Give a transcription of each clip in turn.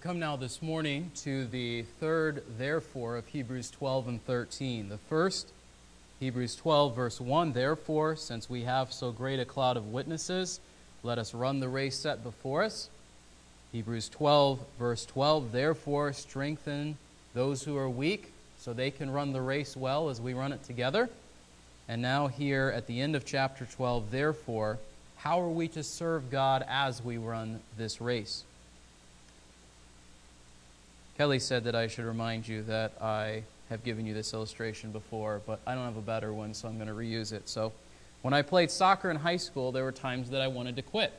come now this morning to the third therefore of Hebrews 12 and 13. The first, Hebrews 12, verse 1 Therefore, since we have so great a cloud of witnesses, let us run the race set before us. Hebrews 12, verse 12 Therefore, strengthen those who are weak so they can run the race well as we run it together. And now, here at the end of chapter 12, therefore, how are we to serve God as we run this race? Kelly said that I should remind you that I have given you this illustration before, but I don't have a better one, so I'm going to reuse it. So, when I played soccer in high school, there were times that I wanted to quit.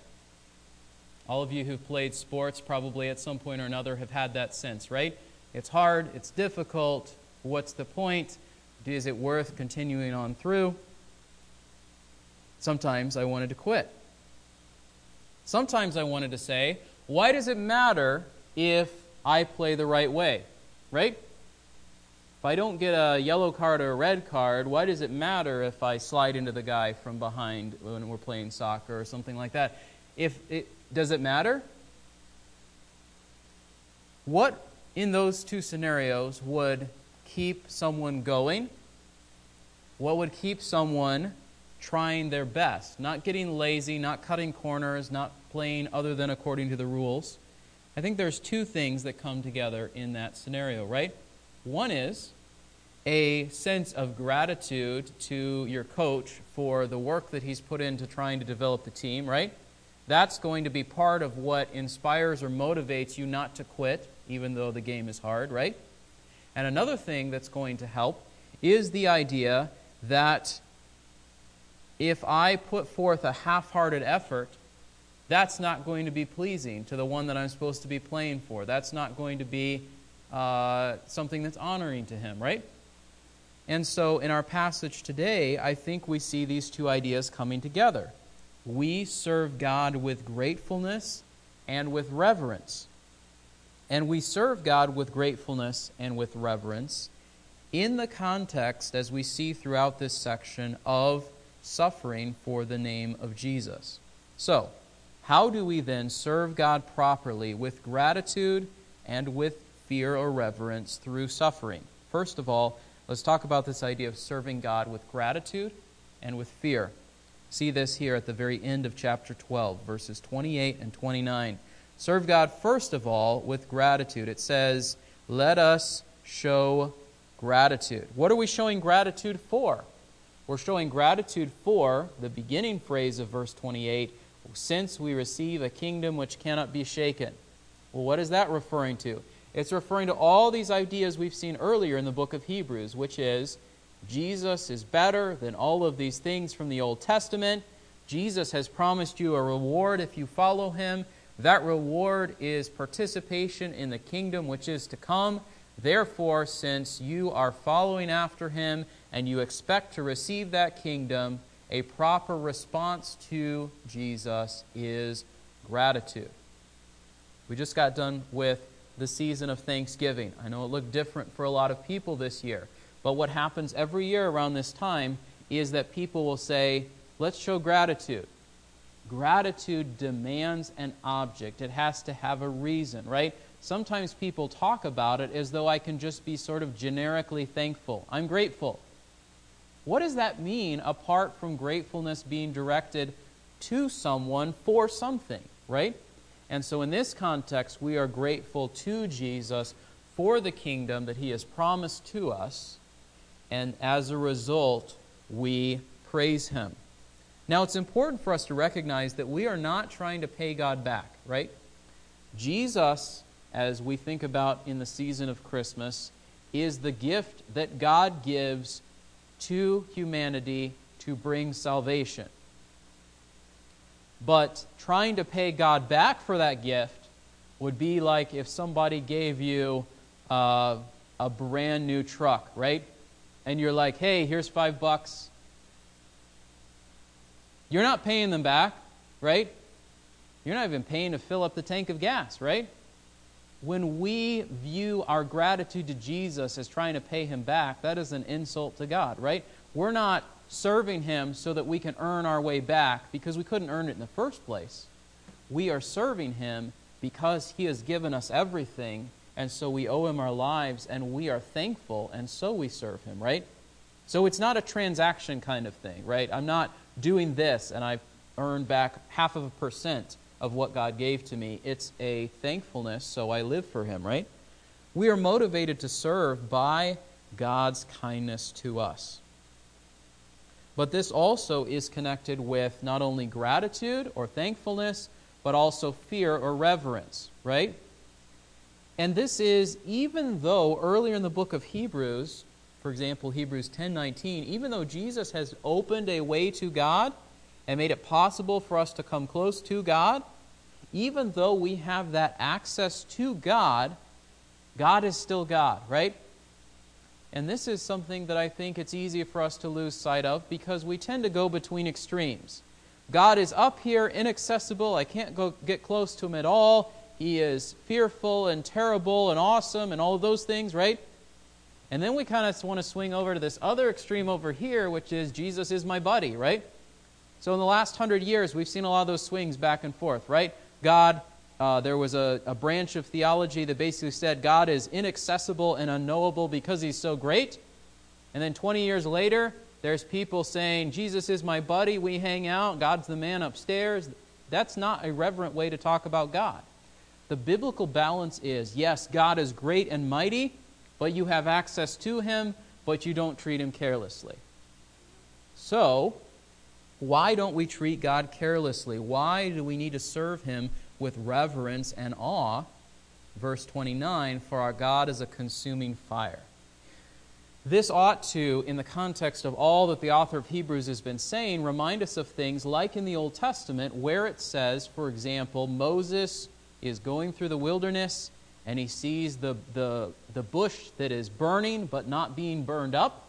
All of you who've played sports probably at some point or another have had that sense, right? It's hard, it's difficult. What's the point? Is it worth continuing on through? Sometimes I wanted to quit. Sometimes I wanted to say, why does it matter if I play the right way, right? If I don't get a yellow card or a red card, why does it matter if I slide into the guy from behind when we're playing soccer or something like that? If it, does it matter? What in those two scenarios would keep someone going? What would keep someone trying their best? Not getting lazy, not cutting corners, not playing other than according to the rules. I think there's two things that come together in that scenario, right? One is a sense of gratitude to your coach for the work that he's put into trying to develop the team, right? That's going to be part of what inspires or motivates you not to quit, even though the game is hard, right? And another thing that's going to help is the idea that if I put forth a half hearted effort, that's not going to be pleasing to the one that I'm supposed to be playing for. That's not going to be uh, something that's honoring to him, right? And so in our passage today, I think we see these two ideas coming together. We serve God with gratefulness and with reverence. And we serve God with gratefulness and with reverence in the context, as we see throughout this section, of suffering for the name of Jesus. So, how do we then serve God properly with gratitude and with fear or reverence through suffering? First of all, let's talk about this idea of serving God with gratitude and with fear. See this here at the very end of chapter 12, verses 28 and 29. Serve God first of all with gratitude. It says, Let us show gratitude. What are we showing gratitude for? We're showing gratitude for the beginning phrase of verse 28 since we receive a kingdom which cannot be shaken. Well, what is that referring to? It's referring to all these ideas we've seen earlier in the book of Hebrews, which is Jesus is better than all of these things from the Old Testament. Jesus has promised you a reward if you follow him. That reward is participation in the kingdom which is to come. Therefore, since you are following after him and you expect to receive that kingdom, a proper response to Jesus is gratitude. We just got done with the season of Thanksgiving. I know it looked different for a lot of people this year, but what happens every year around this time is that people will say, Let's show gratitude. Gratitude demands an object, it has to have a reason, right? Sometimes people talk about it as though I can just be sort of generically thankful. I'm grateful. What does that mean apart from gratefulness being directed to someone for something, right? And so in this context, we are grateful to Jesus for the kingdom that he has promised to us, and as a result, we praise him. Now, it's important for us to recognize that we are not trying to pay God back, right? Jesus, as we think about in the season of Christmas, is the gift that God gives to humanity to bring salvation. But trying to pay God back for that gift would be like if somebody gave you uh, a brand new truck, right? And you're like, hey, here's five bucks. You're not paying them back, right? You're not even paying to fill up the tank of gas, right? When we view our gratitude to Jesus as trying to pay him back, that is an insult to God, right? We're not serving him so that we can earn our way back because we couldn't earn it in the first place. We are serving him because He has given us everything, and so we owe Him our lives, and we are thankful, and so we serve Him, right? So it's not a transaction kind of thing, right? I'm not doing this and I've earned back half of a percent of what God gave to me. It's a thankfulness, so I live for Him, right? We are motivated to serve by God's kindness to us. But this also is connected with not only gratitude or thankfulness, but also fear or reverence, right? And this is even though earlier in the book of Hebrews, for example, Hebrews 10:19, even though Jesus has opened a way to God and made it possible for us to come close to God, even though we have that access to God, God is still God, right? And this is something that I think it's easy for us to lose sight of because we tend to go between extremes. God is up here, inaccessible. I can't go get close to him at all. He is fearful and terrible and awesome and all of those things, right? And then we kind of want to swing over to this other extreme over here, which is Jesus is my buddy, right? So in the last hundred years, we've seen a lot of those swings back and forth, right? God, uh, there was a, a branch of theology that basically said God is inaccessible and unknowable because he's so great. And then 20 years later, there's people saying, Jesus is my buddy, we hang out, God's the man upstairs. That's not a reverent way to talk about God. The biblical balance is yes, God is great and mighty, but you have access to him, but you don't treat him carelessly. So, why don't we treat God carelessly? Why do we need to serve him with reverence and awe? Verse 29 For our God is a consuming fire. This ought to, in the context of all that the author of Hebrews has been saying, remind us of things like in the Old Testament, where it says, for example, Moses is going through the wilderness and he sees the, the, the bush that is burning but not being burned up.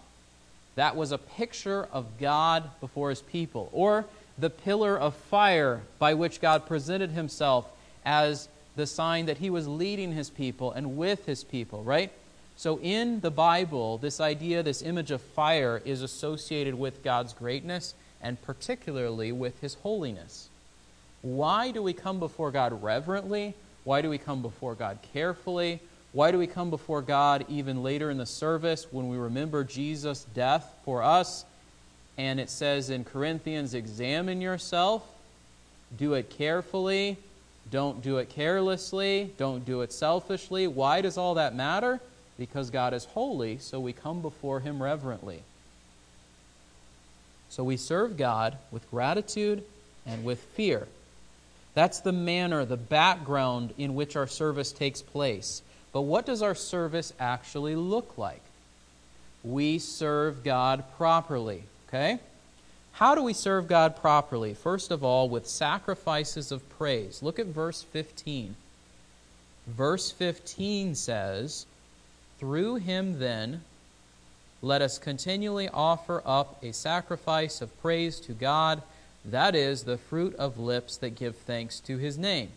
That was a picture of God before his people. Or the pillar of fire by which God presented himself as the sign that he was leading his people and with his people, right? So in the Bible, this idea, this image of fire, is associated with God's greatness and particularly with his holiness. Why do we come before God reverently? Why do we come before God carefully? Why do we come before God even later in the service when we remember Jesus' death for us? And it says in Corinthians, examine yourself, do it carefully, don't do it carelessly, don't do it selfishly. Why does all that matter? Because God is holy, so we come before Him reverently. So we serve God with gratitude and with fear. That's the manner, the background in which our service takes place. But what does our service actually look like? We serve God properly, okay? How do we serve God properly? First of all, with sacrifices of praise. Look at verse 15. Verse 15 says, Through him then, let us continually offer up a sacrifice of praise to God that is the fruit of lips that give thanks to his name.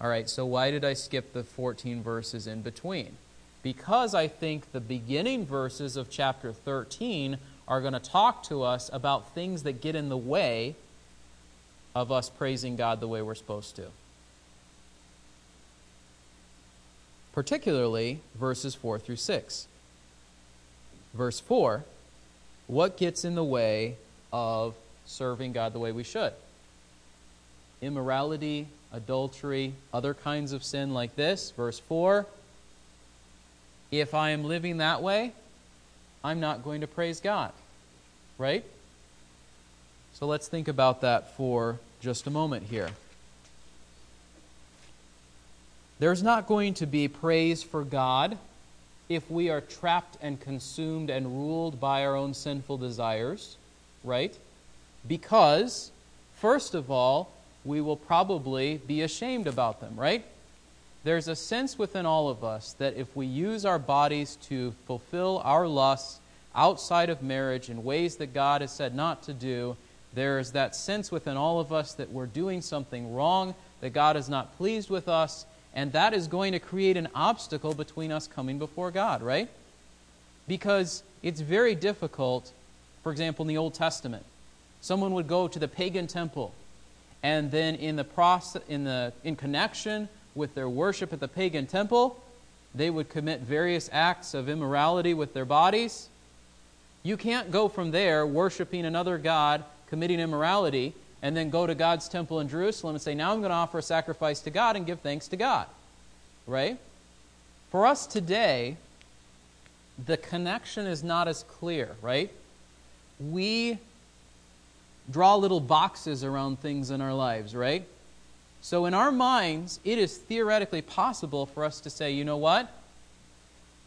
All right, so why did I skip the 14 verses in between? Because I think the beginning verses of chapter 13 are going to talk to us about things that get in the way of us praising God the way we're supposed to. Particularly verses 4 through 6. Verse 4 What gets in the way of serving God the way we should. Immorality, adultery, other kinds of sin like this. Verse 4 If I am living that way, I'm not going to praise God. Right? So let's think about that for just a moment here. There's not going to be praise for God if we are trapped and consumed and ruled by our own sinful desires, right? Because, first of all, we will probably be ashamed about them, right? There's a sense within all of us that if we use our bodies to fulfill our lusts outside of marriage in ways that God has said not to do, there is that sense within all of us that we're doing something wrong, that God is not pleased with us, and that is going to create an obstacle between us coming before God, right? Because it's very difficult, for example, in the Old Testament, someone would go to the pagan temple and then in the process, in the in connection with their worship at the pagan temple, they would commit various acts of immorality with their bodies. You can't go from there worshiping another god, committing immorality, and then go to God's temple in Jerusalem and say, Now I'm going to offer a sacrifice to God and give thanks to God. Right? For us today, the connection is not as clear, right? We draw little boxes around things in our lives, right? So in our minds, it is theoretically possible for us to say, you know what?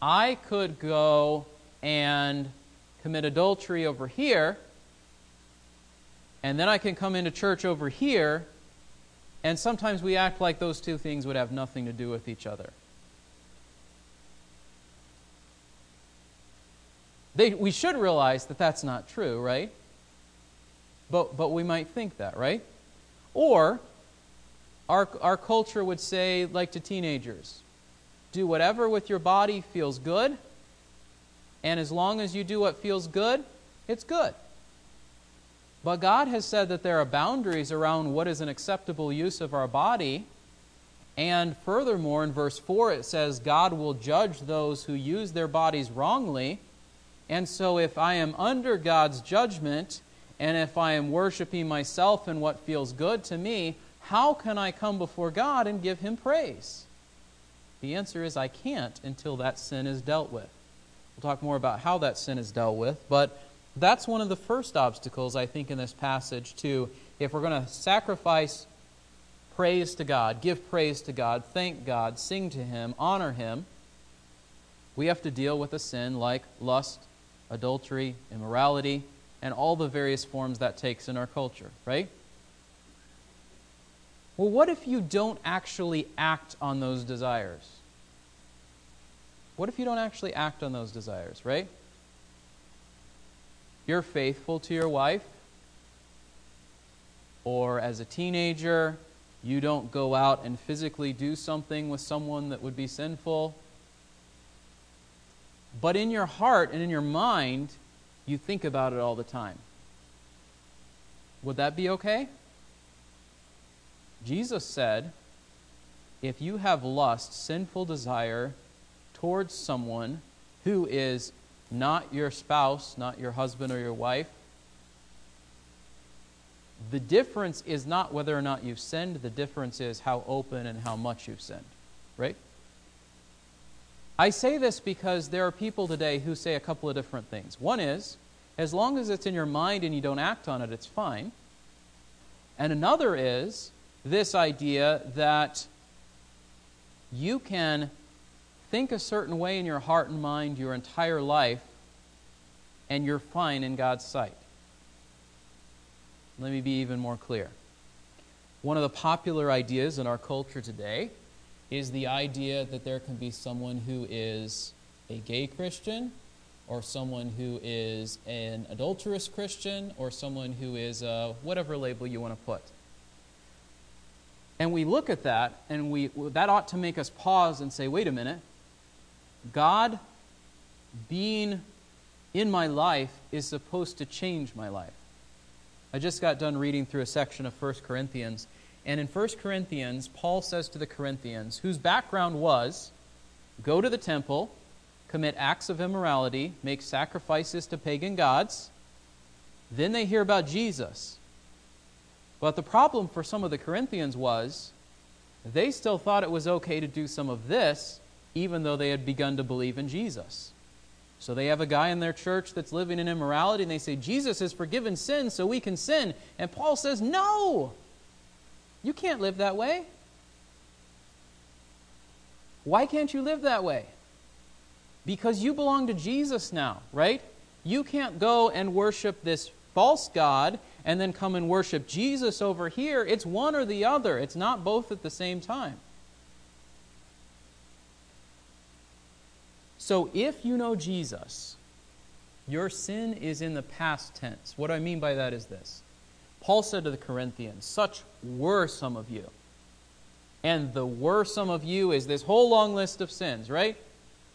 I could go and commit adultery over here, and then I can come into church over here, and sometimes we act like those two things would have nothing to do with each other. They, we should realize that that's not true, right? But, but we might think that, right? Or our, our culture would say, like to teenagers, do whatever with your body feels good, and as long as you do what feels good, it's good. But God has said that there are boundaries around what is an acceptable use of our body. And furthermore, in verse 4, it says, God will judge those who use their bodies wrongly. And so, if I am under God's judgment, and if I am worshiping myself and what feels good to me, how can I come before God and give Him praise? The answer is I can't until that sin is dealt with. We'll talk more about how that sin is dealt with, but that's one of the first obstacles, I think, in this passage, to if we're going to sacrifice praise to God, give praise to God, thank God, sing to Him, honor Him, we have to deal with a sin like lust, adultery, immorality, and all the various forms that takes in our culture, right? Well, what if you don't actually act on those desires? What if you don't actually act on those desires, right? You're faithful to your wife, or as a teenager, you don't go out and physically do something with someone that would be sinful. But in your heart and in your mind, you think about it all the time. Would that be okay? Jesus said, if you have lust, sinful desire towards someone who is not your spouse, not your husband or your wife, the difference is not whether or not you've sinned, the difference is how open and how much you've sinned. Right? I say this because there are people today who say a couple of different things. One is, as long as it's in your mind and you don't act on it, it's fine. And another is this idea that you can think a certain way in your heart and mind your entire life, and you're fine in God's sight. Let me be even more clear. One of the popular ideas in our culture today is the idea that there can be someone who is a gay Christian, or someone who is an adulterous Christian, or someone who is a, whatever label you want to put. And we look at that, and we, that ought to make us pause and say, wait a minute. God being in my life is supposed to change my life. I just got done reading through a section of 1 Corinthians, and in 1 Corinthians, Paul says to the Corinthians, whose background was go to the temple, commit acts of immorality, make sacrifices to pagan gods. Then they hear about Jesus. But the problem for some of the Corinthians was they still thought it was okay to do some of this, even though they had begun to believe in Jesus. So they have a guy in their church that's living in immorality, and they say, Jesus has forgiven sin, so we can sin. And Paul says, No! You can't live that way. Why can't you live that way? Because you belong to Jesus now, right? You can't go and worship this false God and then come and worship Jesus over here. It's one or the other, it's not both at the same time. So if you know Jesus, your sin is in the past tense. What I mean by that is this Paul said to the Corinthians, Such were some of you. And the were some of you is this whole long list of sins, right?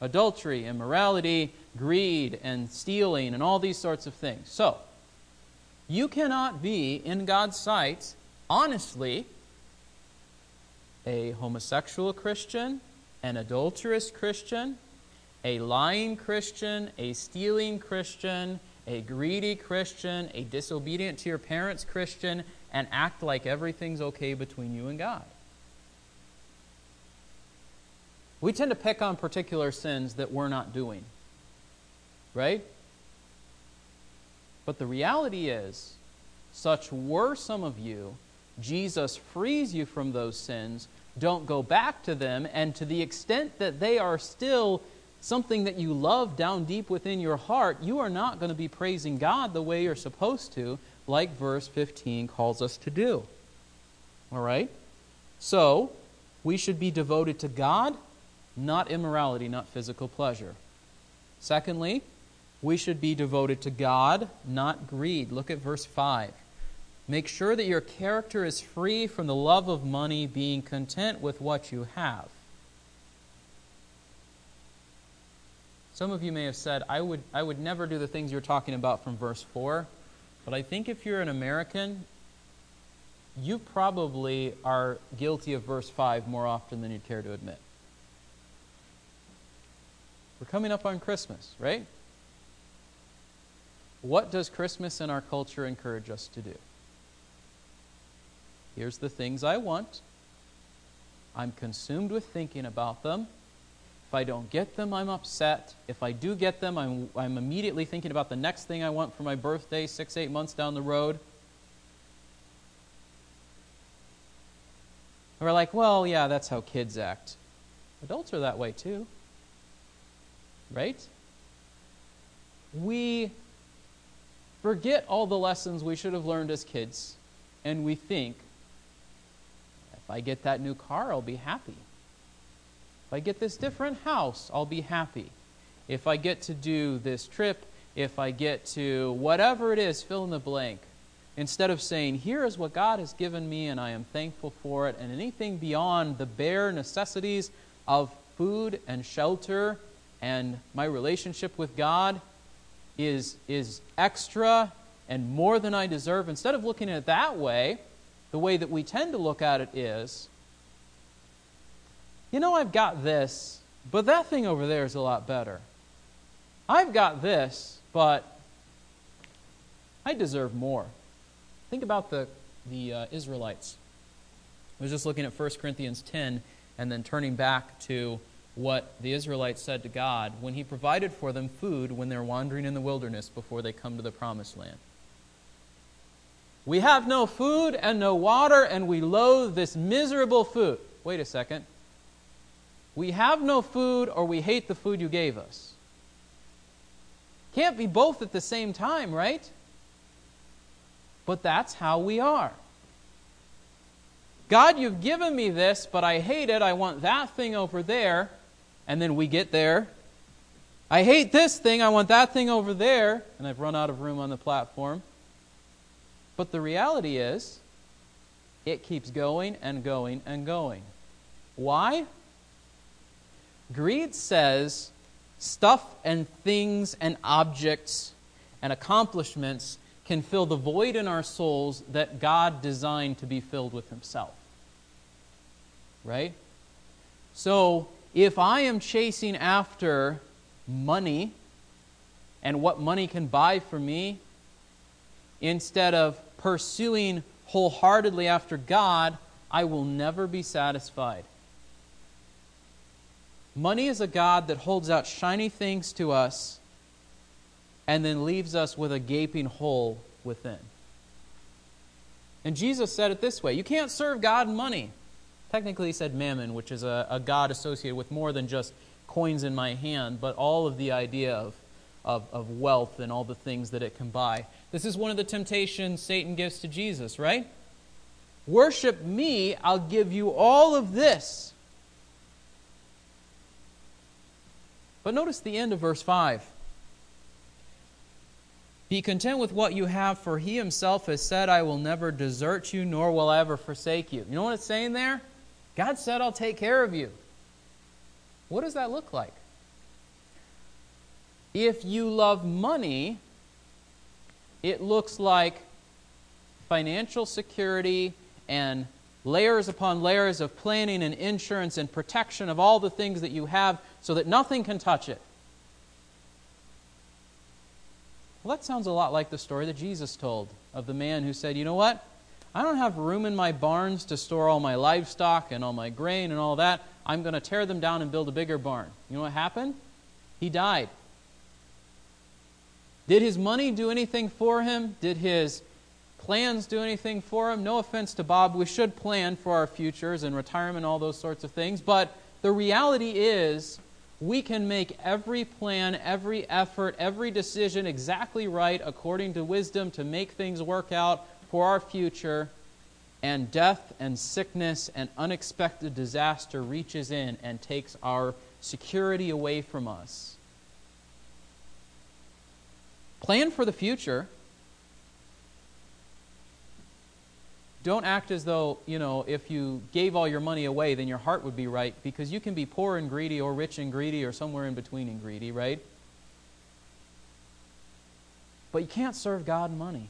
Adultery, immorality, greed, and stealing, and all these sorts of things. So, you cannot be, in God's sight, honestly, a homosexual Christian, an adulterous Christian, a lying Christian, a stealing Christian, a greedy Christian, a disobedient to your parents Christian, and act like everything's okay between you and God. We tend to pick on particular sins that we're not doing, right? But the reality is, such were some of you. Jesus frees you from those sins. Don't go back to them. And to the extent that they are still something that you love down deep within your heart, you are not going to be praising God the way you're supposed to, like verse 15 calls us to do. All right? So, we should be devoted to God, not immorality, not physical pleasure. Secondly, we should be devoted to God, not greed. Look at verse 5. Make sure that your character is free from the love of money, being content with what you have. Some of you may have said, I would, I would never do the things you're talking about from verse 4. But I think if you're an American, you probably are guilty of verse 5 more often than you'd care to admit. We're coming up on Christmas, right? What does Christmas in our culture encourage us to do? Here's the things I want. I'm consumed with thinking about them. If I don't get them, I'm upset. If I do get them, I'm, I'm immediately thinking about the next thing I want for my birthday six, eight months down the road. we're like, well, yeah, that's how kids act. Adults are that way too. Right? We forget all the lessons we should have learned as kids, and we think, if I get that new car, I'll be happy. If I get this different house, I'll be happy. If I get to do this trip, if I get to whatever it is, fill in the blank. Instead of saying, Here is what God has given me and I am thankful for it, and anything beyond the bare necessities of food and shelter and my relationship with God is, is extra and more than I deserve. Instead of looking at it that way, the way that we tend to look at it is you know, I've got this, but that thing over there is a lot better. I've got this, but I deserve more. Think about the, the uh, Israelites. I was just looking at 1 Corinthians 10 and then turning back to what the Israelites said to God when He provided for them food when they're wandering in the wilderness before they come to the promised land. We have no food and no water, and we loathe this miserable food. Wait a second. We have no food or we hate the food you gave us. Can't be both at the same time, right? But that's how we are. God, you've given me this, but I hate it. I want that thing over there. And then we get there. I hate this thing. I want that thing over there. And I've run out of room on the platform. But the reality is, it keeps going and going and going. Why? Greed says stuff and things and objects and accomplishments can fill the void in our souls that God designed to be filled with Himself. Right? So, if I am chasing after money and what money can buy for me, instead of pursuing wholeheartedly after God, I will never be satisfied. Money is a God that holds out shiny things to us and then leaves us with a gaping hole within. And Jesus said it this way You can't serve God and money. Technically, he said mammon, which is a, a God associated with more than just coins in my hand, but all of the idea of, of, of wealth and all the things that it can buy. This is one of the temptations Satan gives to Jesus, right? Worship me, I'll give you all of this. But notice the end of verse 5. Be content with what you have, for he himself has said, I will never desert you, nor will I ever forsake you. You know what it's saying there? God said, I'll take care of you. What does that look like? If you love money, it looks like financial security and layers upon layers of planning and insurance and protection of all the things that you have so that nothing can touch it. Well, that sounds a lot like the story that Jesus told of the man who said, You know what? I don't have room in my barns to store all my livestock and all my grain and all that. I'm going to tear them down and build a bigger barn. You know what happened? He died. Did his money do anything for him? Did his plans do anything for him? No offense to Bob, we should plan for our futures and retirement, all those sorts of things. But the reality is, we can make every plan, every effort, every decision exactly right according to wisdom to make things work out for our future. And death and sickness and unexpected disaster reaches in and takes our security away from us. Plan for the future. Don't act as though, you know, if you gave all your money away, then your heart would be right, because you can be poor and greedy, or rich and greedy, or somewhere in between and greedy, right? But you can't serve God and money.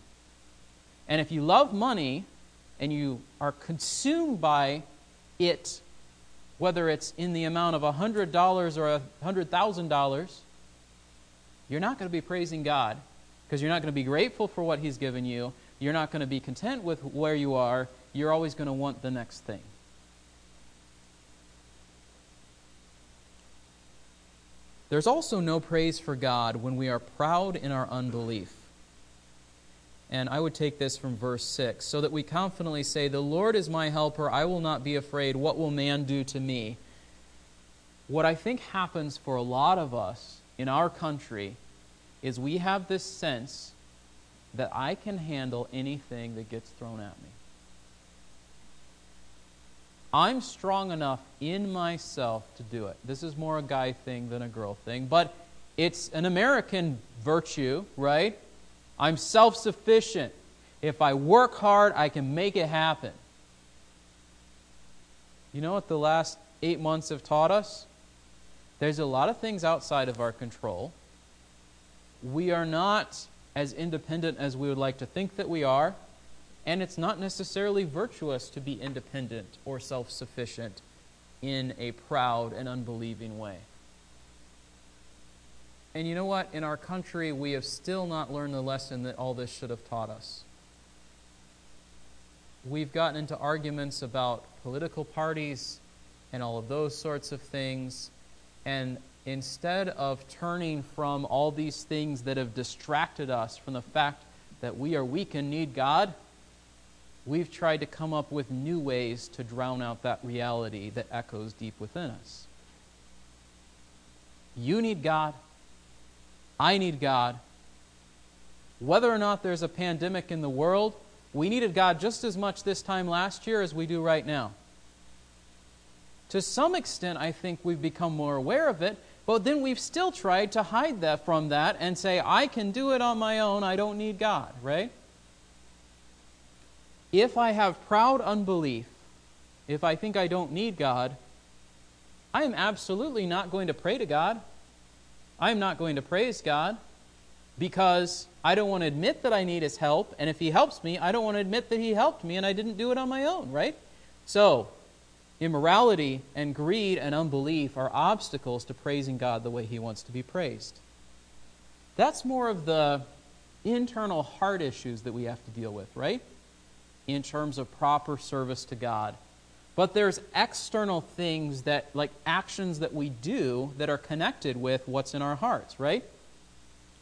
And if you love money and you are consumed by it, whether it's in the amount of $100 or $100,000, you're not going to be praising God because you're not going to be grateful for what He's given you. You're not going to be content with where you are. You're always going to want the next thing. There's also no praise for God when we are proud in our unbelief. And I would take this from verse 6 so that we confidently say, The Lord is my helper. I will not be afraid. What will man do to me? What I think happens for a lot of us in our country is we have this sense that I can handle anything that gets thrown at me. I'm strong enough in myself to do it. This is more a guy thing than a girl thing, but it's an American virtue, right? I'm self sufficient. If I work hard, I can make it happen. You know what the last eight months have taught us? There's a lot of things outside of our control. We are not as independent as we would like to think that we are, and it's not necessarily virtuous to be independent or self sufficient in a proud and unbelieving way. And you know what? In our country, we have still not learned the lesson that all this should have taught us. We've gotten into arguments about political parties and all of those sorts of things. And instead of turning from all these things that have distracted us from the fact that we are weak and need God, we've tried to come up with new ways to drown out that reality that echoes deep within us. You need God. I need God. Whether or not there's a pandemic in the world, we needed God just as much this time last year as we do right now. To some extent, I think we've become more aware of it, but then we've still tried to hide that from that and say, I can do it on my own, I don't need God, right? If I have proud unbelief, if I think I don't need God, I am absolutely not going to pray to God. I am not going to praise God because I don't want to admit that I need His help. And if He helps me, I don't want to admit that He helped me and I didn't do it on my own, right? So, Immorality and greed and unbelief are obstacles to praising God the way He wants to be praised. That's more of the internal heart issues that we have to deal with, right? In terms of proper service to God. But there's external things that, like actions that we do, that are connected with what's in our hearts, right?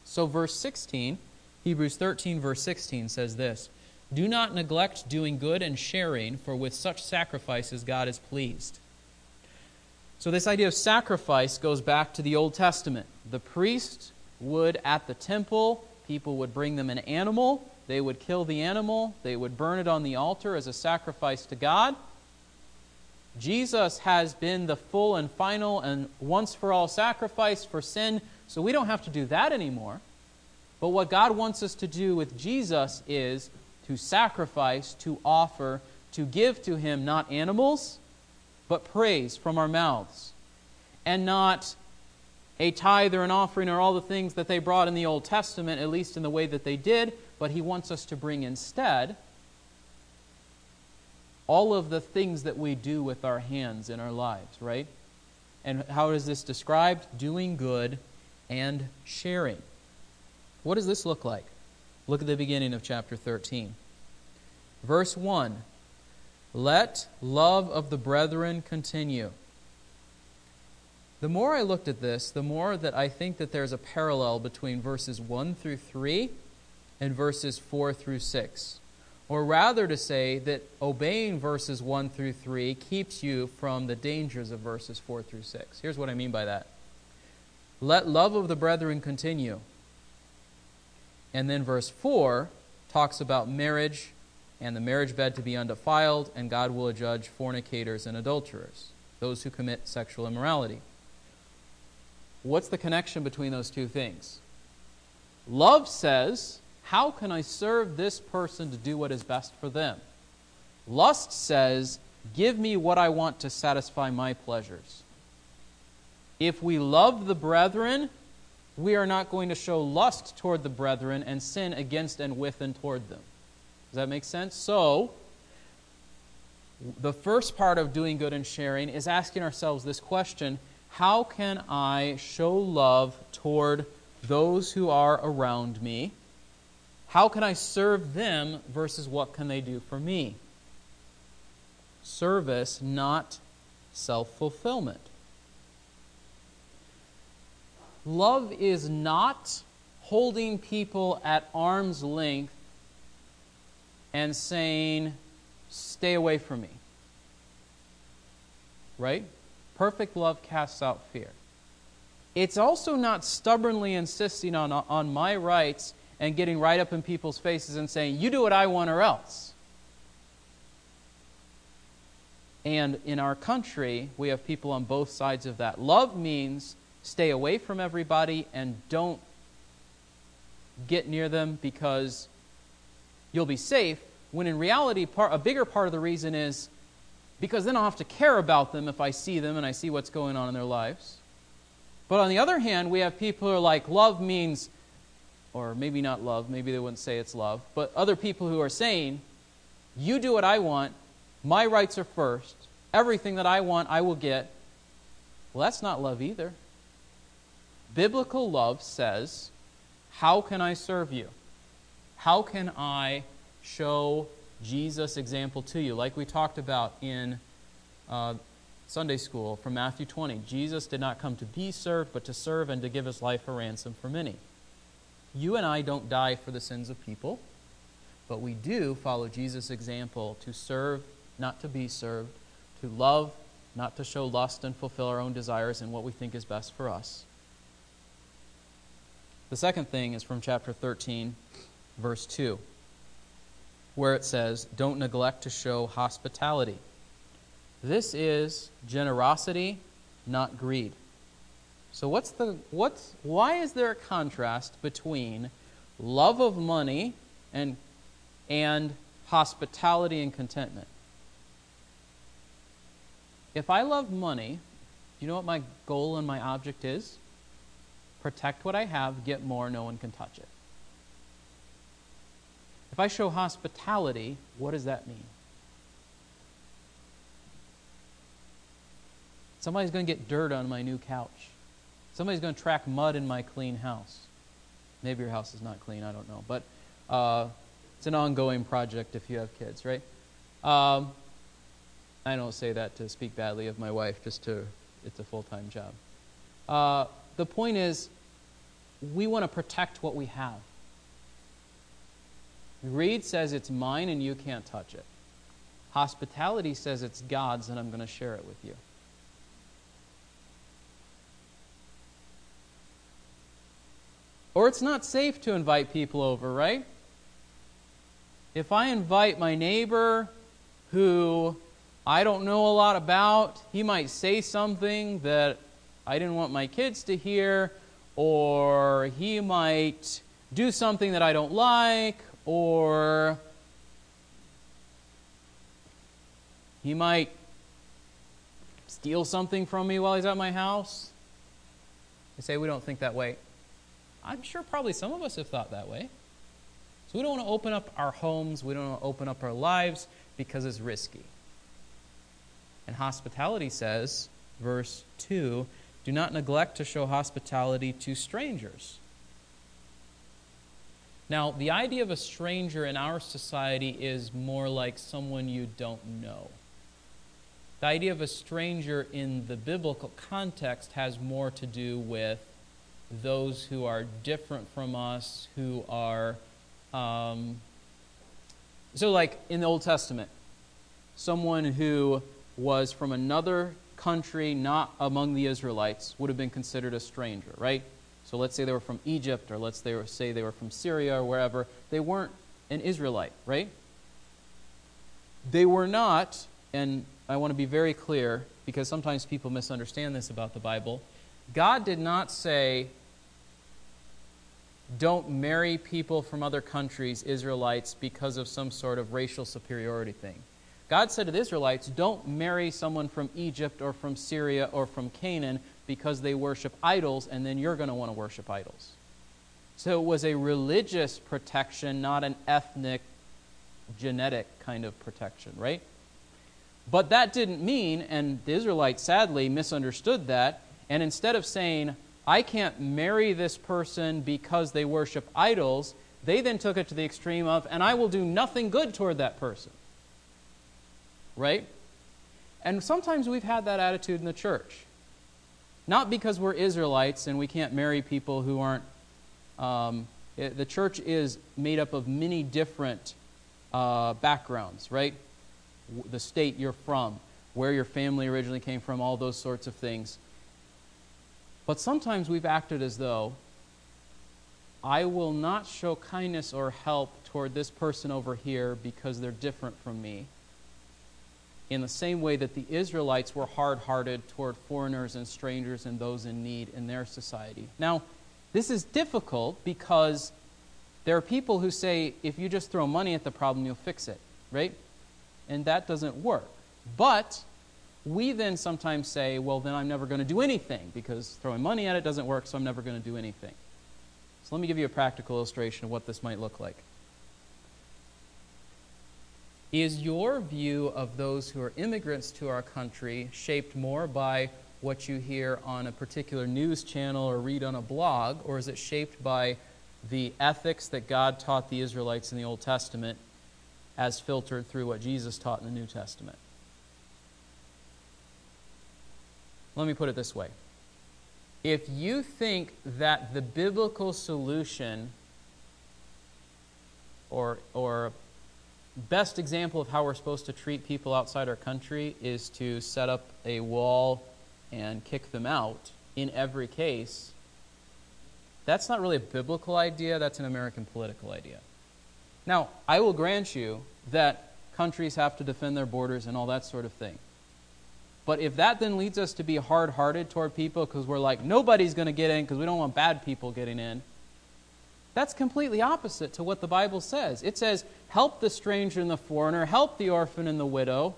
So, verse 16, Hebrews 13, verse 16 says this do not neglect doing good and sharing, for with such sacrifices God is pleased. So, this idea of sacrifice goes back to the Old Testament. The priest would, at the temple, people would bring them an animal. They would kill the animal. They would burn it on the altar as a sacrifice to God. Jesus has been the full and final and once for all sacrifice for sin, so we don't have to do that anymore. But what God wants us to do with Jesus is to sacrifice, to offer, to give to Him not animals, but praise from our mouths, and not a tithe or an offering or all the things that they brought in the Old Testament, at least in the way that they did, but He wants us to bring instead all of the things that we do with our hands in our lives, right? And how is this described? Doing good and sharing. What does this look like? Look at the beginning of chapter 13. Verse 1 Let love of the brethren continue. The more I looked at this, the more that I think that there's a parallel between verses 1 through 3 and verses 4 through 6. Or rather, to say that obeying verses 1 through 3 keeps you from the dangers of verses 4 through 6. Here's what I mean by that Let love of the brethren continue. And then verse 4 talks about marriage and the marriage bed to be undefiled, and God will judge fornicators and adulterers, those who commit sexual immorality. What's the connection between those two things? Love says, How can I serve this person to do what is best for them? Lust says, Give me what I want to satisfy my pleasures. If we love the brethren, we are not going to show lust toward the brethren and sin against and with and toward them. Does that make sense? So, the first part of doing good and sharing is asking ourselves this question how can I show love toward those who are around me? How can I serve them versus what can they do for me? Service, not self fulfillment. Love is not holding people at arm's length and saying, stay away from me. Right? Perfect love casts out fear. It's also not stubbornly insisting on, on my rights and getting right up in people's faces and saying, You do what I want or else. And in our country, we have people on both sides of that. Love means stay away from everybody and don't get near them because you'll be safe, when in reality, part, a bigger part of the reason is because then I'll have to care about them if I see them and I see what's going on in their lives. But on the other hand, we have people who are like, love means, or maybe not love, maybe they wouldn't say it's love, but other people who are saying, you do what I want, my rights are first, everything that I want I will get. Well, that's not love either. Biblical love says, how can I serve you? How can I show Jesus' example to you, like we talked about in uh, Sunday school from Matthew 20. Jesus did not come to be served, but to serve and to give his life a ransom for many. You and I don't die for the sins of people, but we do follow Jesus' example to serve, not to be served, to love, not to show lust and fulfill our own desires and what we think is best for us. The second thing is from chapter 13, verse 2 where it says, Don't neglect to show hospitality. This is generosity, not greed. So what's the what's why is there a contrast between love of money and and hospitality and contentment? If I love money, do you know what my goal and my object is? Protect what I have, get more, no one can touch it. If I show hospitality, what does that mean? Somebody's going to get dirt on my new couch. Somebody's going to track mud in my clean house. Maybe your house is not clean, I don't know. But uh, it's an ongoing project if you have kids, right? Um, I don't say that to speak badly of my wife, just to, it's a full time job. Uh, the point is, we want to protect what we have. Greed says it's mine and you can't touch it. Hospitality says it's God's and I'm going to share it with you. Or it's not safe to invite people over, right? If I invite my neighbor who I don't know a lot about, he might say something that I didn't want my kids to hear, or he might do something that I don't like, or he might steal something from me while he's at my house. They say we don't think that way. I'm sure probably some of us have thought that way. So we don't want to open up our homes, we don't want to open up our lives because it's risky. And hospitality says, verse 2, do not neglect to show hospitality to strangers. Now, the idea of a stranger in our society is more like someone you don't know. The idea of a stranger in the biblical context has more to do with those who are different from us, who are. Um, so, like in the Old Testament, someone who was from another country not among the Israelites would have been considered a stranger, right? So let's say they were from Egypt, or let's say they were from Syria or wherever. They weren't an Israelite, right? They were not, and I want to be very clear because sometimes people misunderstand this about the Bible. God did not say, don't marry people from other countries, Israelites, because of some sort of racial superiority thing. God said to the Israelites, Don't marry someone from Egypt or from Syria or from Canaan because they worship idols, and then you're going to want to worship idols. So it was a religious protection, not an ethnic, genetic kind of protection, right? But that didn't mean, and the Israelites sadly misunderstood that, and instead of saying, I can't marry this person because they worship idols, they then took it to the extreme of, and I will do nothing good toward that person right? And sometimes we've had that attitude in the church. Not because we're Israelites and we can't marry people who aren't. Um, it, the church is made up of many different uh, backgrounds, right? The state you're from, where your family originally came from, all those sorts of things. But sometimes we've acted as though I will not show kindness or help toward this person over here because they're different from me in the same way that the Israelites were hard hearted toward foreigners and strangers and those in need in their society. Now, this is difficult because there are people who say if you just throw money at the problem, you'll fix it, right? And that doesn't work. But we then sometimes say, well, then I'm never going to do anything because throwing money at it doesn't work, so I'm never going to do anything. So let me give you a practical illustration of what this might look like. Is your view of those who are immigrants to our country shaped more by what you hear on a particular news channel or read on a blog, or is it shaped by the ethics that God taught the Israelites in the Old Testament as filtered through what Jesus taught in the New Testament? Let me put it this way. If you think that the biblical solution or, or best example of how we're supposed to treat people outside our country is to set up a wall and kick them out in every case. That's not really a biblical idea, that's an American political idea. Now, I will grant you that countries have to defend their borders and all that sort of thing. But if that then leads us to be hard hearted toward people because we're like, nobody's going to get in because we don't want bad people getting in, that's completely opposite to what the Bible says. It says, help the stranger and the foreigner, help the orphan and the widow.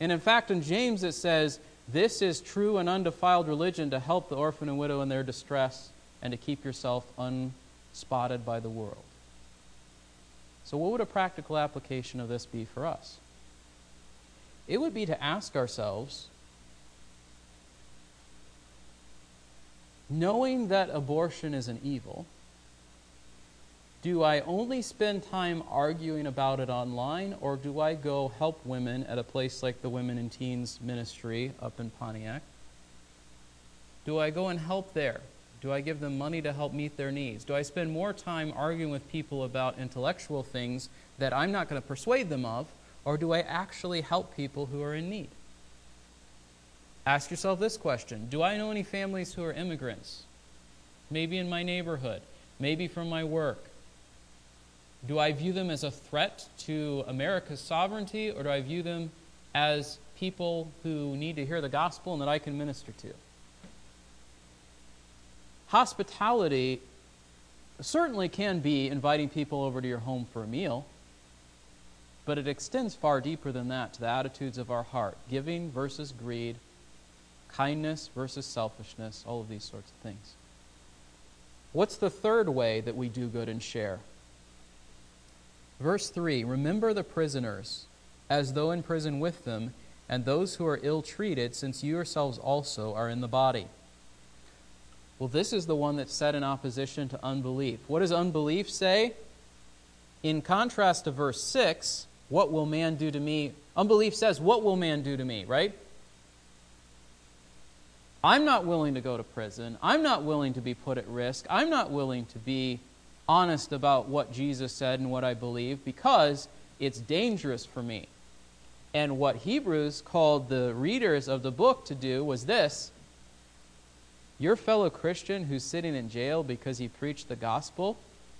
And in fact, in James it says, this is true and undefiled religion to help the orphan and widow in their distress and to keep yourself unspotted by the world. So, what would a practical application of this be for us? It would be to ask ourselves, knowing that abortion is an evil, do I only spend time arguing about it online, or do I go help women at a place like the Women and Teens Ministry up in Pontiac? Do I go and help there? Do I give them money to help meet their needs? Do I spend more time arguing with people about intellectual things that I'm not going to persuade them of, or do I actually help people who are in need? Ask yourself this question Do I know any families who are immigrants? Maybe in my neighborhood, maybe from my work do I view them as a threat to America's sovereignty, or do I view them as people who need to hear the gospel and that I can minister to? Hospitality certainly can be inviting people over to your home for a meal, but it extends far deeper than that to the attitudes of our heart giving versus greed, kindness versus selfishness, all of these sorts of things. What's the third way that we do good and share? Verse 3 Remember the prisoners, as though in prison with them, and those who are ill treated, since you yourselves also are in the body. Well, this is the one that's set in opposition to unbelief. What does unbelief say? In contrast to verse 6, what will man do to me? Unbelief says, What will man do to me, right? I'm not willing to go to prison. I'm not willing to be put at risk. I'm not willing to be honest about what Jesus said and what I believe because it's dangerous for me. And what Hebrews called the readers of the book to do was this your fellow Christian who's sitting in jail because he preached the gospel,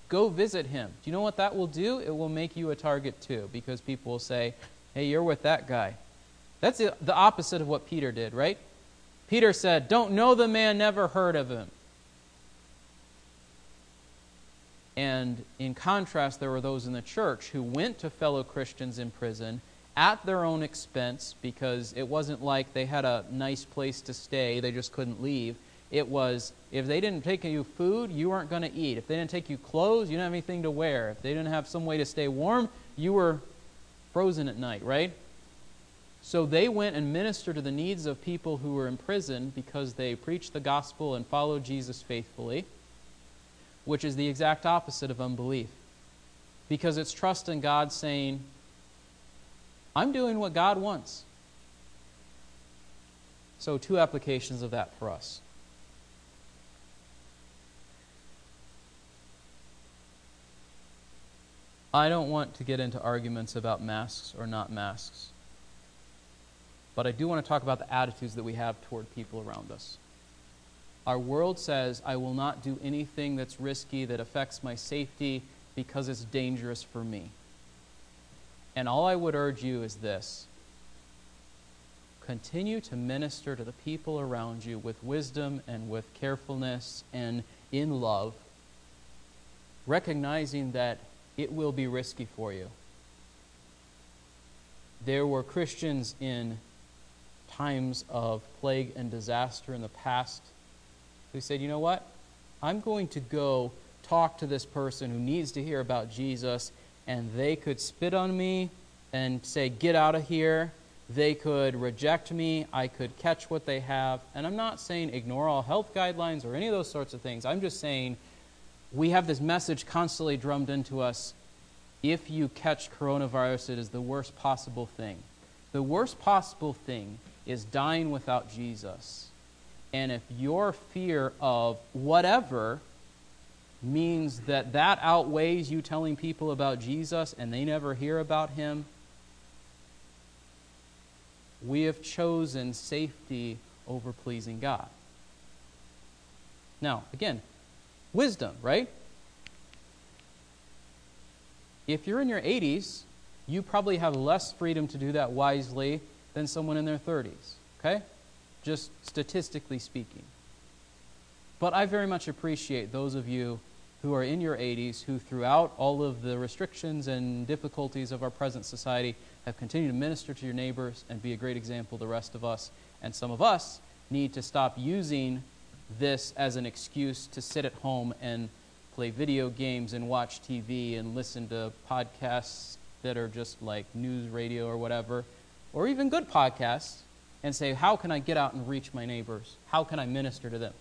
go visit him. Do you know what that will do? It will make you a target too because people will say, hey, you're with that guy. That's the opposite of what Peter did, right? Peter said, Don't know the man, never heard of him. And in contrast, there were those in the church who went to fellow Christians in prison at their own expense because it wasn't like they had a nice place to stay, they just couldn't leave. It was if they didn't take you food, you weren't going to eat. If they didn't take you clothes, you didn't have anything to wear. If they didn't have some way to stay warm, you were frozen at night, right? So they went and ministered to the needs of people who were in prison because they preached the gospel and followed Jesus faithfully, which is the exact opposite of unbelief. Because it's trust in God saying, I'm doing what God wants. So, two applications of that for us. I don't want to get into arguments about masks or not masks. But I do want to talk about the attitudes that we have toward people around us. Our world says, I will not do anything that's risky, that affects my safety, because it's dangerous for me. And all I would urge you is this continue to minister to the people around you with wisdom and with carefulness and in love, recognizing that it will be risky for you. There were Christians in times of plague and disaster in the past who said, you know what? I'm going to go talk to this person who needs to hear about Jesus, and they could spit on me and say, get out of here. They could reject me. I could catch what they have. And I'm not saying ignore all health guidelines or any of those sorts of things. I'm just saying we have this message constantly drummed into us if you catch coronavirus, it is the worst possible thing. The worst possible thing is dying without Jesus. And if your fear of whatever means that that outweighs you telling people about Jesus and they never hear about him, we have chosen safety over pleasing God. Now, again, wisdom, right? If you're in your 80s, you probably have less freedom to do that wisely than someone in their 30s. Okay? Just statistically speaking. But I very much appreciate those of you who are in your 80s who, throughout all of the restrictions and difficulties of our present society, have continued to minister to your neighbors and be a great example to the rest of us. And some of us need to stop using this as an excuse to sit at home and play video games and watch TV and listen to podcasts that are just like news radio or whatever, or even good podcasts, and say, How can I get out and reach my neighbors? How can I minister to them?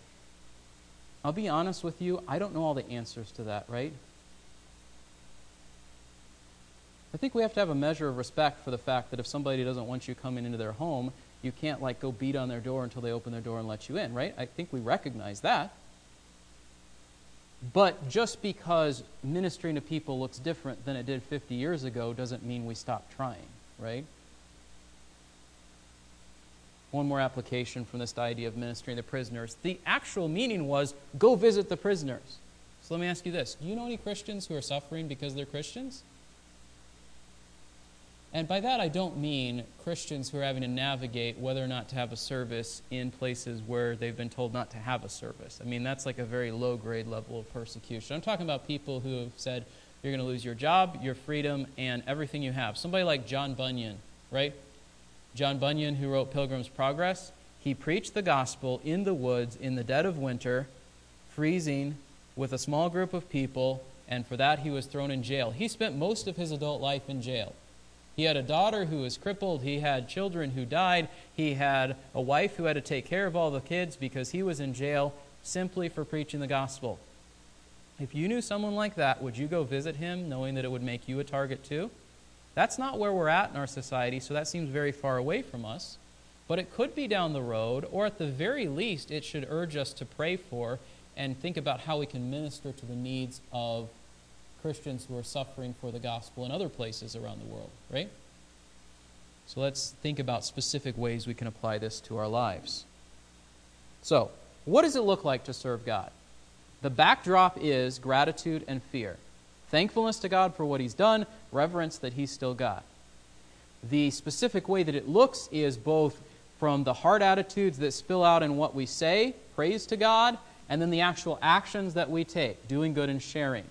I'll be honest with you, I don't know all the answers to that, right? I think we have to have a measure of respect for the fact that if somebody doesn't want you coming into their home, you can't like go beat on their door until they open their door and let you in, right? I think we recognize that. But just because ministering to people looks different than it did 50 years ago doesn't mean we stop trying, right? One more application from this idea of ministering to prisoners. The actual meaning was go visit the prisoners. So let me ask you this Do you know any Christians who are suffering because they're Christians? And by that, I don't mean Christians who are having to navigate whether or not to have a service in places where they've been told not to have a service. I mean, that's like a very low grade level of persecution. I'm talking about people who have said, you're going to lose your job, your freedom, and everything you have. Somebody like John Bunyan, right? John Bunyan, who wrote Pilgrim's Progress, he preached the gospel in the woods in the dead of winter, freezing, with a small group of people, and for that he was thrown in jail. He spent most of his adult life in jail. He had a daughter who was crippled. He had children who died. He had a wife who had to take care of all the kids because he was in jail simply for preaching the gospel. If you knew someone like that, would you go visit him knowing that it would make you a target too? That's not where we're at in our society, so that seems very far away from us. But it could be down the road, or at the very least, it should urge us to pray for and think about how we can minister to the needs of Christians who are suffering for the gospel in other places around the world, right? So let's think about specific ways we can apply this to our lives. So, what does it look like to serve God? The backdrop is gratitude and fear. Thankfulness to God for what He's done, reverence that He's still God. The specific way that it looks is both from the heart attitudes that spill out in what we say, praise to God, and then the actual actions that we take, doing good and sharing.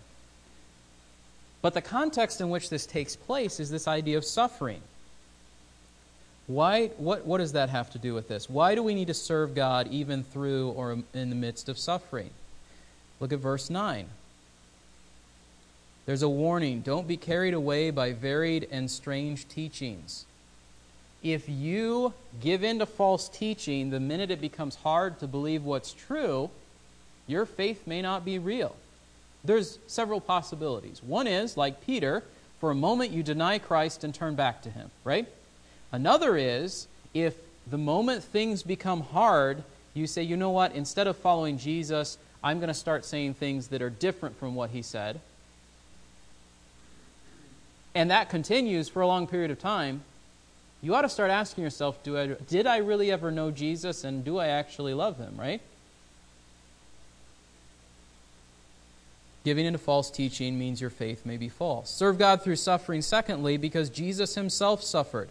But the context in which this takes place is this idea of suffering. Why, what, what does that have to do with this? Why do we need to serve God even through or in the midst of suffering? Look at verse 9. There's a warning don't be carried away by varied and strange teachings. If you give in to false teaching the minute it becomes hard to believe what's true, your faith may not be real. There's several possibilities. One is, like Peter, for a moment you deny Christ and turn back to him, right? Another is, if the moment things become hard, you say, you know what, instead of following Jesus, I'm going to start saying things that are different from what he said. And that continues for a long period of time. You ought to start asking yourself, do I, did I really ever know Jesus and do I actually love him, right? Giving into false teaching means your faith may be false. Serve God through suffering, secondly, because Jesus himself suffered.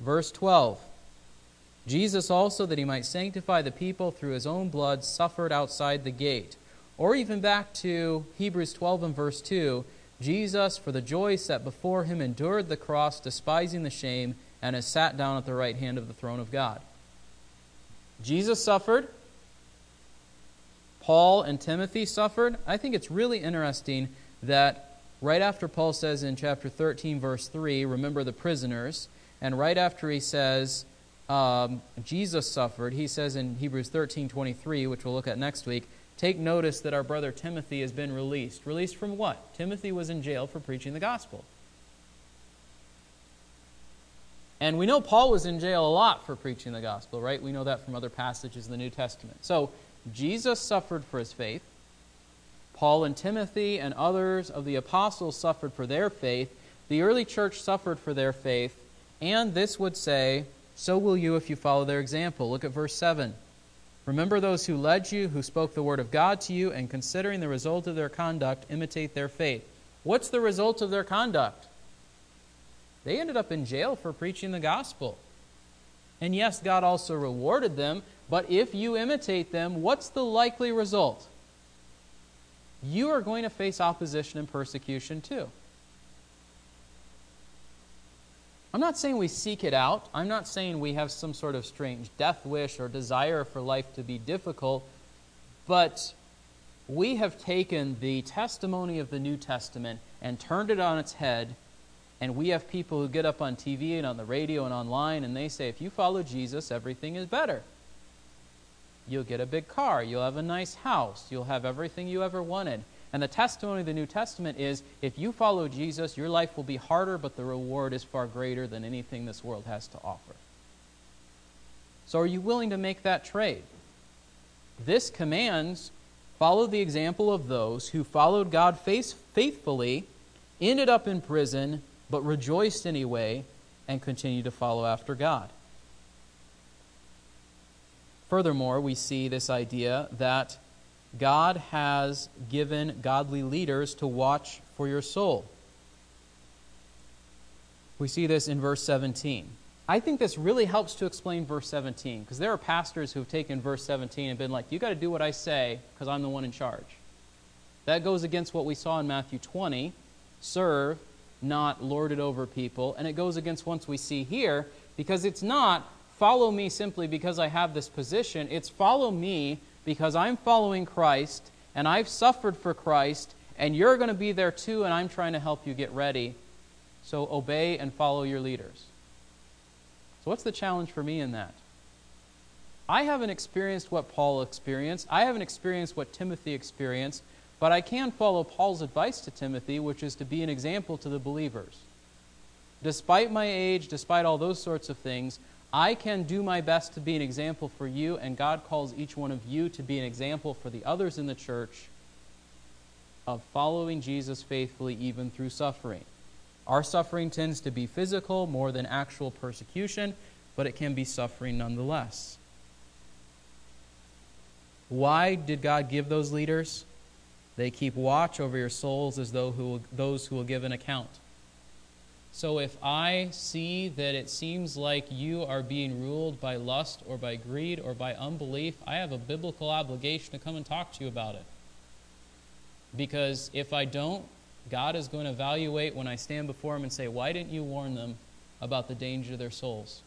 Verse 12 Jesus also, that he might sanctify the people through his own blood, suffered outside the gate. Or even back to Hebrews 12 and verse 2 Jesus, for the joy set before him, endured the cross, despising the shame, and has sat down at the right hand of the throne of God. Jesus suffered. Paul and Timothy suffered. I think it's really interesting that right after Paul says in chapter 13, verse 3, remember the prisoners, and right after he says, um, Jesus suffered, he says in Hebrews 13, 23, which we'll look at next week, take notice that our brother Timothy has been released. Released from what? Timothy was in jail for preaching the gospel. And we know Paul was in jail a lot for preaching the gospel, right? We know that from other passages in the New Testament. So Jesus suffered for his faith. Paul and Timothy and others of the apostles suffered for their faith. The early church suffered for their faith. And this would say, so will you if you follow their example. Look at verse 7. Remember those who led you, who spoke the word of God to you, and considering the result of their conduct, imitate their faith. What's the result of their conduct? They ended up in jail for preaching the gospel. And yes, God also rewarded them, but if you imitate them, what's the likely result? You are going to face opposition and persecution too. I'm not saying we seek it out. I'm not saying we have some sort of strange death wish or desire for life to be difficult. But we have taken the testimony of the New Testament and turned it on its head. And we have people who get up on TV and on the radio and online and they say, if you follow Jesus, everything is better. You'll get a big car. You'll have a nice house. You'll have everything you ever wanted. And the testimony of the New Testament is if you follow Jesus, your life will be harder, but the reward is far greater than anything this world has to offer. So, are you willing to make that trade? This commands follow the example of those who followed God faithfully, ended up in prison, but rejoiced anyway, and continue to follow after God. Furthermore, we see this idea that God has given godly leaders to watch for your soul. We see this in verse 17. I think this really helps to explain verse 17 because there are pastors who have taken verse 17 and been like, you got to do what I say because I'm the one in charge. That goes against what we saw in Matthew 20 serve, not lord it over people. And it goes against what we see here because it's not follow me simply because I have this position, it's follow me because I'm following Christ and I've suffered for Christ and you're going to be there too and I'm trying to help you get ready So obey and follow your leaders. So, what's the challenge for me in that? I haven't experienced what Paul experienced. I haven't experienced what Timothy experienced, but I can follow Paul's advice to Timothy, which is to be an example to the believers. Despite my age, despite all those sorts of things, I can do my best to be an example for you, and God calls each one of you to be an example for the others in the church of following Jesus faithfully even through suffering. Our suffering tends to be physical more than actual persecution, but it can be suffering nonetheless. Why did God give those leaders? They keep watch over your souls as though who those who will give an account. So if I see that it seems like you are being ruled by lust or by greed or by unbelief, I have a biblical obligation to come and talk to you about it. Because if I don't, God is going to evaluate when I stand before Him and say, Why didn't you warn them about the danger of their souls?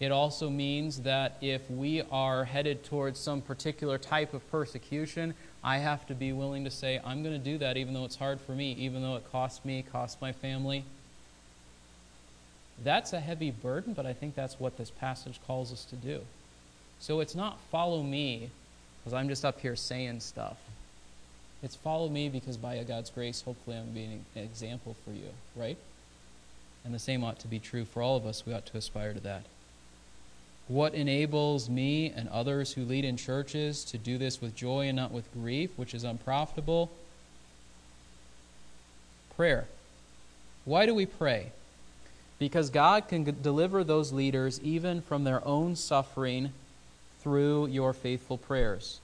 It also means that if we are headed towards some particular type of persecution, I have to be willing to say, I'm going to do that even though it's hard for me, even though it costs me, costs my family. That's a heavy burden, but I think that's what this passage calls us to do. So it's not follow me because I'm just up here saying stuff. It's follow me because by God's grace, hopefully, I'm being an example for you, right? And the same ought to be true for all of us. We ought to aspire to that. What enables me and others who lead in churches to do this with joy and not with grief, which is unprofitable? Prayer. Why do we pray? Because God can deliver those leaders even from their own suffering through your faithful prayers.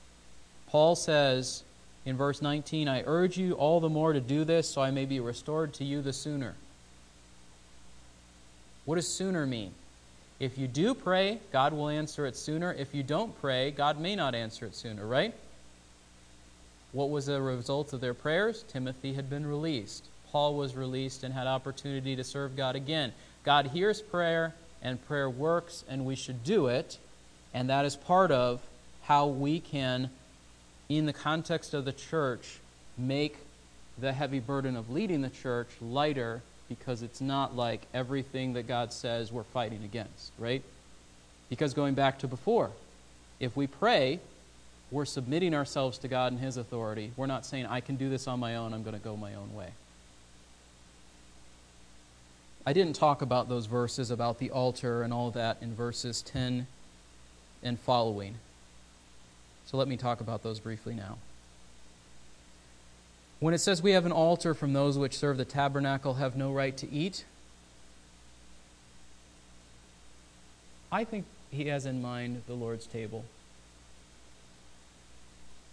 Paul says in verse 19, I urge you all the more to do this so I may be restored to you the sooner. What does sooner mean? If you do pray, God will answer it sooner. If you don't pray, God may not answer it sooner, right? What was the result of their prayers? Timothy had been released. Paul was released and had opportunity to serve God again. God hears prayer, and prayer works, and we should do it. And that is part of how we can, in the context of the church, make the heavy burden of leading the church lighter because it's not like everything that God says we're fighting against, right? Because going back to before, if we pray, we're submitting ourselves to God and His authority. We're not saying, I can do this on my own, I'm going to go my own way. I didn't talk about those verses about the altar and all that in verses 10 and following. So let me talk about those briefly now. When it says we have an altar from those which serve the tabernacle have no right to eat, I think he has in mind the Lord's table.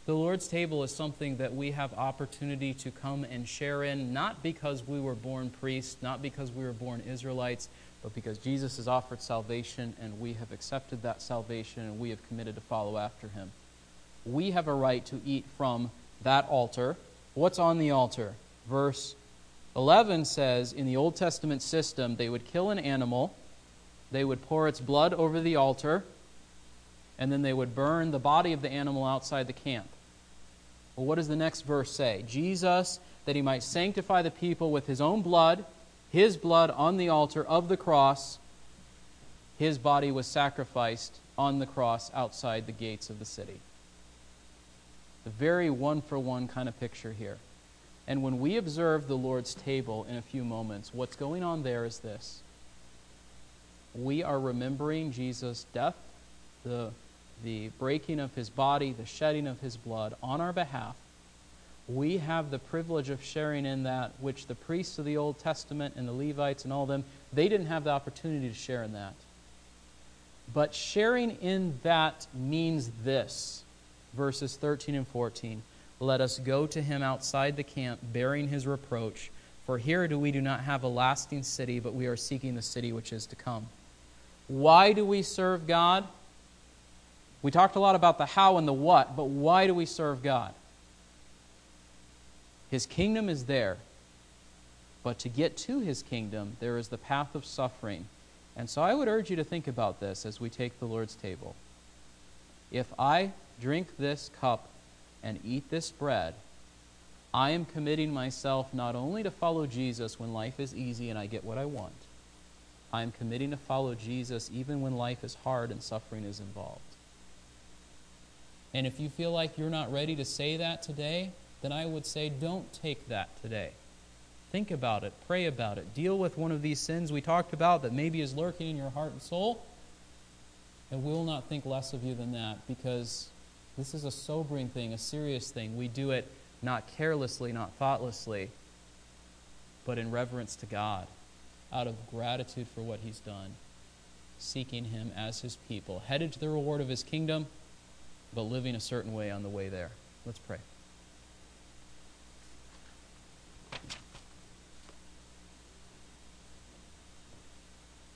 The Lord's table is something that we have opportunity to come and share in, not because we were born priests, not because we were born Israelites, but because Jesus has offered salvation and we have accepted that salvation and we have committed to follow after him. We have a right to eat from that altar What's on the altar? Verse 11 says in the Old Testament system, they would kill an animal, they would pour its blood over the altar, and then they would burn the body of the animal outside the camp. Well, what does the next verse say? Jesus, that he might sanctify the people with his own blood, his blood on the altar of the cross, his body was sacrificed on the cross outside the gates of the city. The very one for one kind of picture here. And when we observe the Lord's table in a few moments, what's going on there is this. We are remembering Jesus' death, the, the breaking of his body, the shedding of his blood on our behalf. We have the privilege of sharing in that which the priests of the Old Testament and the Levites and all them, they didn't have the opportunity to share in that. But sharing in that means this verses 13 and 14. Let us go to him outside the camp, bearing his reproach. For here do we do not have a lasting city, but we are seeking the city which is to come. Why do we serve God? We talked a lot about the how and the what, but why do we serve God? His kingdom is there. But to get to his kingdom, there is the path of suffering. And so I would urge you to think about this as we take the Lord's table. If I drink this cup and eat this bread, I am committing myself not only to follow Jesus when life is easy and I get what I want, I am committing to follow Jesus even when life is hard and suffering is involved. And if you feel like you're not ready to say that today, then I would say don't take that today. Think about it, pray about it, deal with one of these sins we talked about that maybe is lurking in your heart and soul, and we will not think less of you than that because this is a sobering thing, a serious thing. We do it not carelessly, not thoughtlessly, but in reverence to God, out of gratitude for what He's done, seeking Him as His people, headed to the reward of His kingdom, but living a certain way on the way there. Let's pray.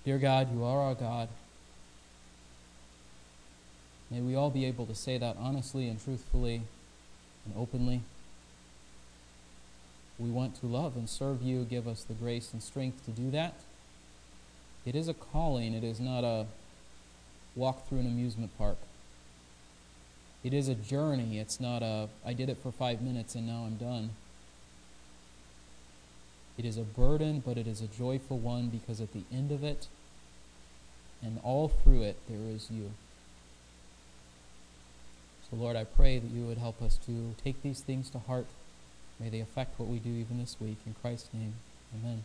Dear God, you are our God. May we all be able to say that honestly and truthfully and openly. We want to love and serve you. Give us the grace and strength to do that. It is a calling, it is not a walk through an amusement park. It is a journey. It's not a, I did it for five minutes and now I'm done. It is a burden, but it is a joyful one because at the end of it and all through it, there is you. So, Lord, I pray that you would help us to take these things to heart. May they affect what we do even this week. In Christ's name, amen.